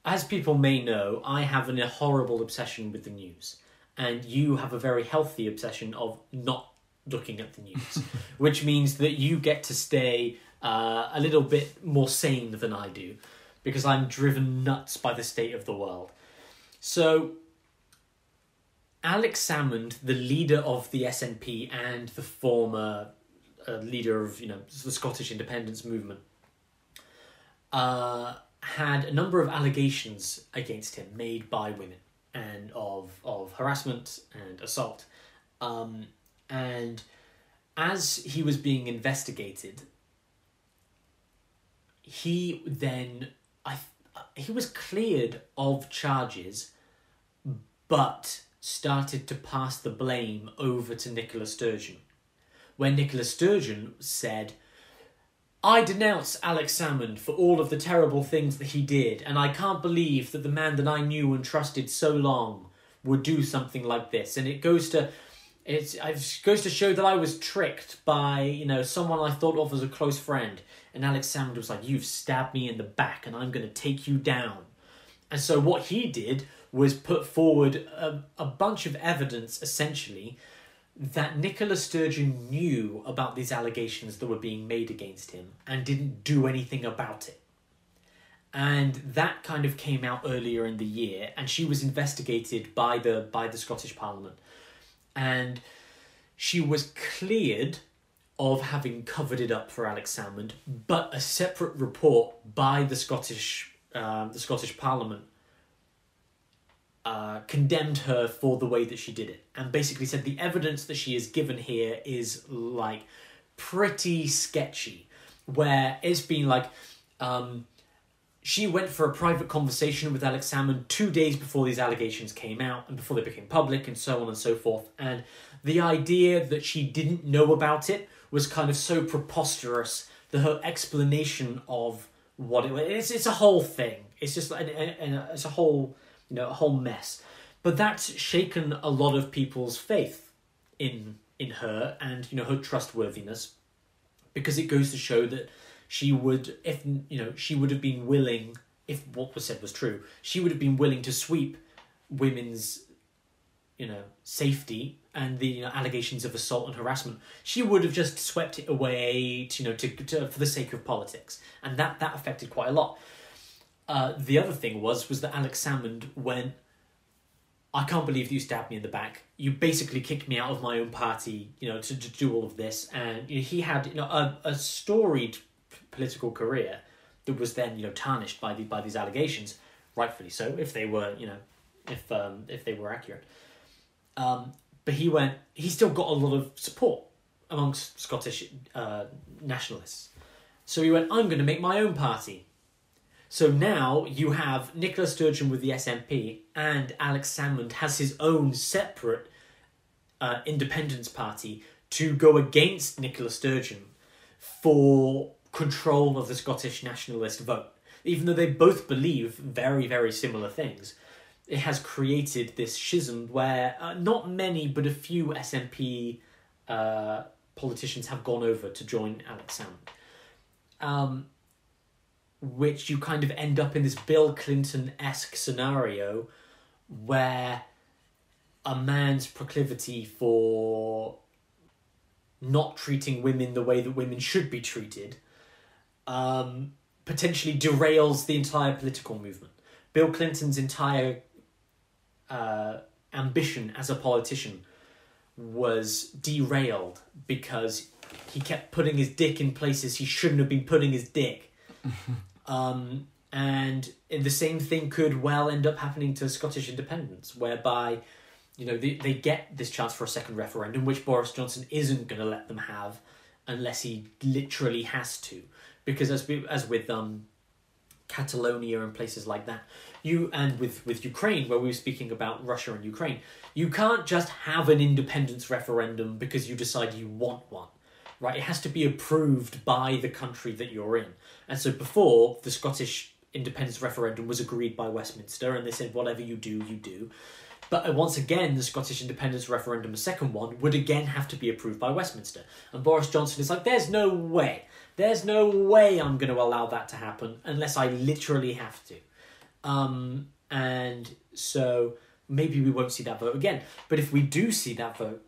as people may know, I have an, a horrible obsession with the news, and you have a very healthy obsession of not looking at the news, <laughs> which means that you get to stay uh, a little bit more sane than I do, because I'm driven nuts by the state of the world. So, Alex Salmond, the leader of the SNP and the former uh, leader of you know the Scottish independence movement, uh, had a number of allegations against him made by women and of of harassment and assault, um, and as he was being investigated, he then I he was cleared of charges, but started to pass the blame over to Nicola Sturgeon. When Nicola Sturgeon said, I denounce Alex Salmond for all of the terrible things that he did, and I can't believe that the man that I knew and trusted so long would do something like this. And it goes to it goes to show that I was tricked by, you know, someone I thought of as a close friend. And Alex Salmond was like, You've stabbed me in the back and I'm gonna take you down. And so what he did was put forward a, a bunch of evidence essentially that Nicola Sturgeon knew about these allegations that were being made against him and didn't do anything about it. And that kind of came out earlier in the year, and she was investigated by the by the Scottish Parliament, and she was cleared of having covered it up for Alex Salmond, but a separate report by the Scottish uh, the Scottish Parliament uh, condemned her for the way that she did it and basically said the evidence that she has given here is like pretty sketchy where it's been like um, she went for a private conversation with Alex Salmond two days before these allegations came out and before they became public and so on and so forth and the idea that she didn't know about it was kind of so preposterous that her explanation of what it was it's, it's a whole thing. It's just like and it's a whole you know, a whole mess. But that's shaken a lot of people's faith in in her and you know her trustworthiness because it goes to show that she would if you know she would have been willing if what was said was true she would have been willing to sweep women's you know safety and the you know, allegations of assault and harassment. She would have just swept it away to, you know to, to for the sake of politics. And that that affected quite a lot uh, the other thing was was that Alex Salmond went I can't believe you stabbed me in the back. You basically kicked me out of my own party, you know, to, to do all of this. And you know, he had, you know, a, a storied political career that was then, you know, tarnished by the by these allegations, rightfully so, if they were, you know, if um if they were accurate. Um, but he went. He still got a lot of support amongst Scottish uh, nationalists. So he went. I'm going to make my own party. So now you have Nicola Sturgeon with the SNP, and Alex Salmond has his own separate uh, independence party to go against Nicola Sturgeon for control of the Scottish nationalist vote. Even though they both believe very, very similar things, it has created this schism where uh, not many, but a few SNP uh, politicians have gone over to join Alex Salmond. Um, which you kind of end up in this Bill Clinton esque scenario where a man's proclivity for not treating women the way that women should be treated um, potentially derails the entire political movement. Bill Clinton's entire uh, ambition as a politician was derailed because he kept putting his dick in places he shouldn't have been putting his dick. <laughs> Um, and the same thing could well end up happening to Scottish independence, whereby, you know, they, they get this chance for a second referendum, which Boris Johnson isn't going to let them have unless he literally has to. Because as, we, as with um, Catalonia and places like that, you and with, with Ukraine, where we were speaking about Russia and Ukraine, you can't just have an independence referendum because you decide you want one right? It has to be approved by the country that you're in. And so before, the Scottish independence referendum was agreed by Westminster, and they said, whatever you do, you do. But uh, once again, the Scottish independence referendum, the second one, would again have to be approved by Westminster. And Boris Johnson is like, there's no way. There's no way I'm going to allow that to happen unless I literally have to. Um, and so maybe we won't see that vote again. But if we do see that vote,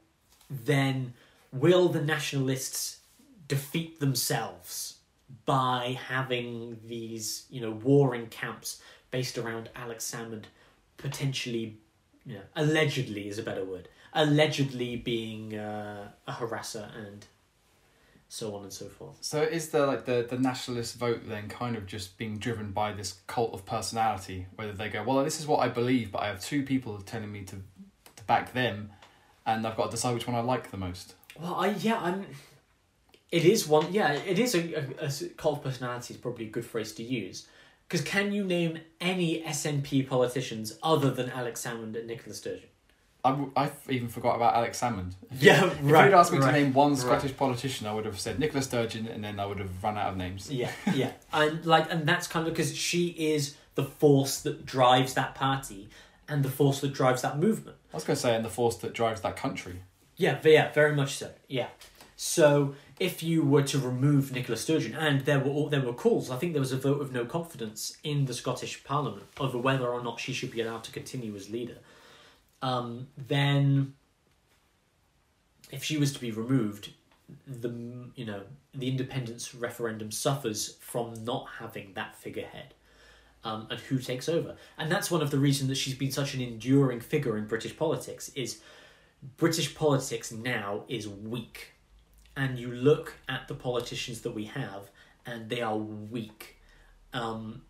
then will the nationalists defeat themselves by having these, you know, warring camps based around Alex Salmond potentially, you know, allegedly is a better word, allegedly being uh, a harasser and so on and so forth. So is the like the, the nationalist vote then kind of just being driven by this cult of personality, whether they go, well, this is what I believe, but I have two people telling me to to back them, and I've got to decide which one I like the most. Well, I yeah, I'm. It is one. Yeah, it is a, a, a cult of personality is probably a good phrase to use. Because can you name any SNP politicians other than Alex Salmond and Nicola Sturgeon? I, w- I even forgot about Alex Salmond. Yeah, If right. you'd asked me right, to name one right. Scottish politician, I would have said Nicola Sturgeon, and then I would have run out of names. Yeah, <laughs> yeah, and like, and that's kind of because she is the force that drives that party and the force that drives that movement. I was going to say, and the force that drives that country. Yeah, yeah, very much so. Yeah. So if you were to remove Nicola Sturgeon, and there were all, there were calls, I think there was a vote of no confidence in the Scottish Parliament over whether or not she should be allowed to continue as leader. Um, then, if she was to be removed, the you know the independence referendum suffers from not having that figurehead. Um, and who takes over? And that's one of the reasons that she's been such an enduring figure in British politics. Is British politics now is weak. And you look at the politicians that we have, and they are weak. Um,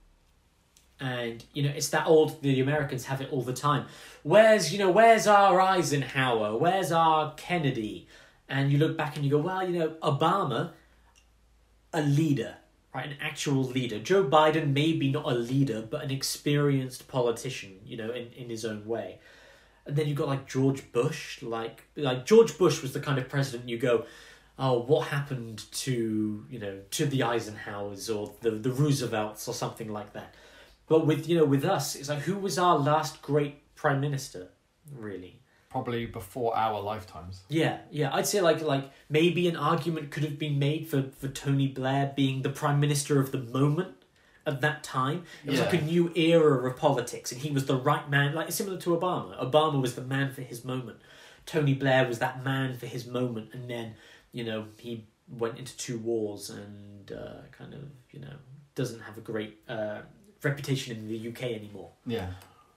and you know, it's that old. The Americans have it all the time. Where's you know, where's our Eisenhower? Where's our Kennedy? And you look back and you go, well, you know, Obama, a leader, right, an actual leader. Joe Biden maybe not a leader, but an experienced politician, you know, in, in his own way. And then you got like George Bush, like like George Bush was the kind of president you go, oh, what happened to you know to the Eisenhowers or the the Roosevelts or something like that. But with you know with us, it's like who was our last great prime minister, really? probably before our lifetimes. Yeah, yeah. I'd say like like maybe an argument could have been made for for Tony Blair being the prime minister of the moment at that time. It was like a new era of politics, and he was the right man. Like similar to Obama. Obama was the man for his moment. Tony Blair was that man for his moment, and then you know he went into two wars and uh, kind of you know doesn't have a great uh, reputation in the UK anymore. Yeah.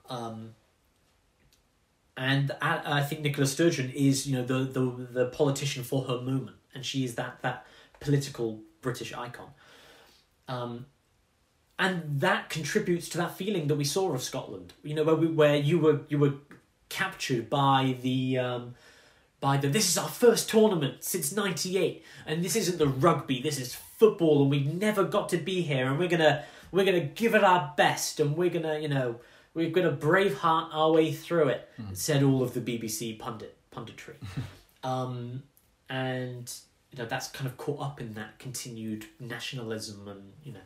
Um, and I, I think Nicola Sturgeon is, you know, the, the the politician for her moment, and she is that that political British icon. Um, and that contributes to that feeling that we saw of Scotland. You know, where we, where you were you were captured by the um, by the this is our first tournament since '98, and this isn't the rugby. This is football, and we've never got to be here, and we're gonna we're gonna give it our best, and we're gonna you know we're gonna braveheart our way through it. Said all of the BBC pundit punditry, <laughs> um, and you know that's kind of caught up in that continued nationalism, and you know.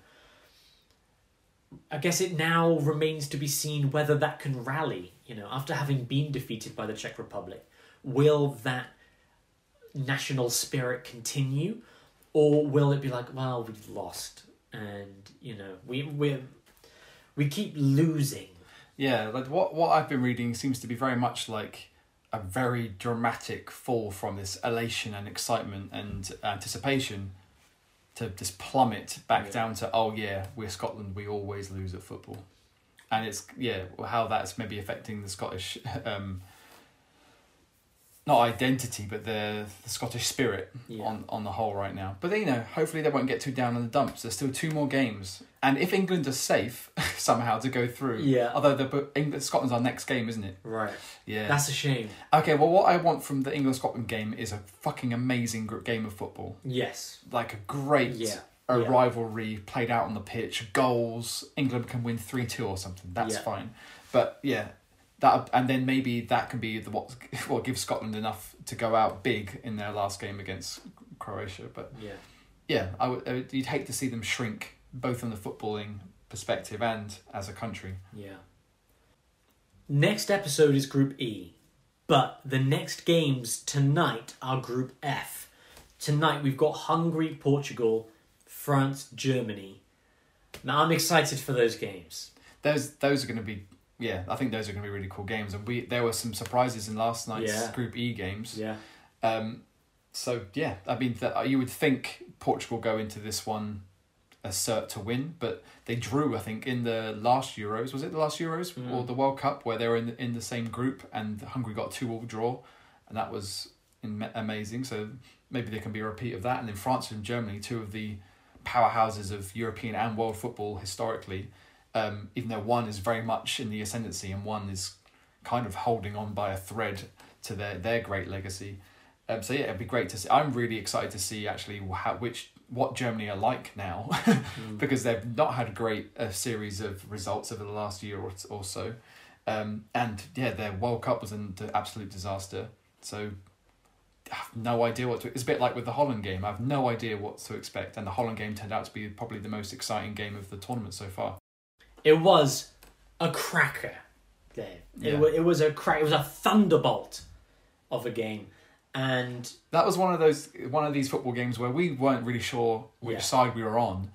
I guess it now remains to be seen whether that can rally. You know, after having been defeated by the Czech Republic, will that national spirit continue, or will it be like, well, we've lost, and you know, we we we keep losing. Yeah, like what what I've been reading seems to be very much like a very dramatic fall from this elation and excitement and anticipation to just plummet back Yeah. down to oh yeah, we're Scotland, we always lose at football. And it's yeah, how that's maybe affecting the Scottish <laughs> um not identity, but the the Scottish spirit Yeah. on on the whole right now. But you know, hopefully they won't get too down in the dumps. There's still two more games, and if England are safe <laughs> somehow to go through, Yeah. Although the England Scotland's our next game, isn't it? Right. Yeah. That's a shame. okay. Well, what I want from the England Scotland game is a fucking amazing game of football, Yes. like a great. Yeah. A Yeah. rivalry played out on the pitch, goals. England can win three two or something. That's Yeah. fine, but yeah, that and then maybe that can be the what <laughs> what gives Scotland enough to go out big in their last game against Croatia. But Yeah. yeah, I would- You'd hate to see them shrink, both from the footballing perspective and as a country. Yeah. Next episode is Group E, but the next games tonight are Group F. Tonight we've got Hungary, Portugal, France, Germany. Now I'm excited for those games. Those those are going to be yeah. I think those are going to be really cool games. And we there were some surprises in last night's Yeah. Group E games. Yeah. Um, so yeah, I mean that you would think Portugal go into this one a cert to win, but they drew. I think in the last Euros was it the last Euros Mm. or the World Cup where they were in the, in the same group and Hungary got a two all draw, and that was in, amazing. So maybe there can be a repeat of that. And then France and Germany, two of the powerhouses of European and world football historically, um, even though one is very much in the ascendancy and one is kind of holding on by a thread to their their great legacy. Um, so yeah, it'd be great to see. I'm really excited to see actually how which what Germany are like now, <laughs> because they've not had a great uh, series of results over the last year or, or so, um, and yeah, their World Cup was an absolute disaster. So I have no idea what to. It's a bit like with the Holland game. I have no idea what to expect, and the Holland game turned out to be probably the most exciting game of the tournament so far. It was a cracker. Dave. It, Yeah. wa- it was a crack. It was a thunderbolt of a game, and That was one of those one of these football games where we weren't really sure which Yeah. side we were on,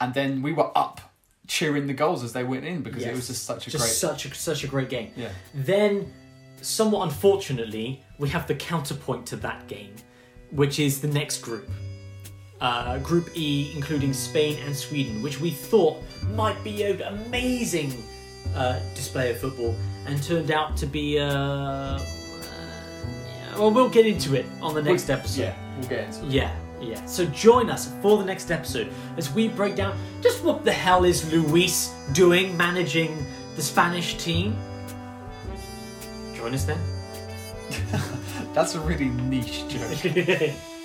and then we were up cheering the goals as they went in because it was just such a just great such a such a great game. yeah. Then, somewhat unfortunately, we have the counterpoint to that game, which is the next group. Uh, group E, including Spain and Sweden, which we thought might be an amazing uh, display of football, and turned out to be. Uh, well, we'll get into it on the next episode. Yeah, we'll get into it. Yeah, yeah. So join us for the next episode as we break down just what the hell is Luis doing managing the Spanish team. Join us then. <laughs> That's a really niche joke. <laughs>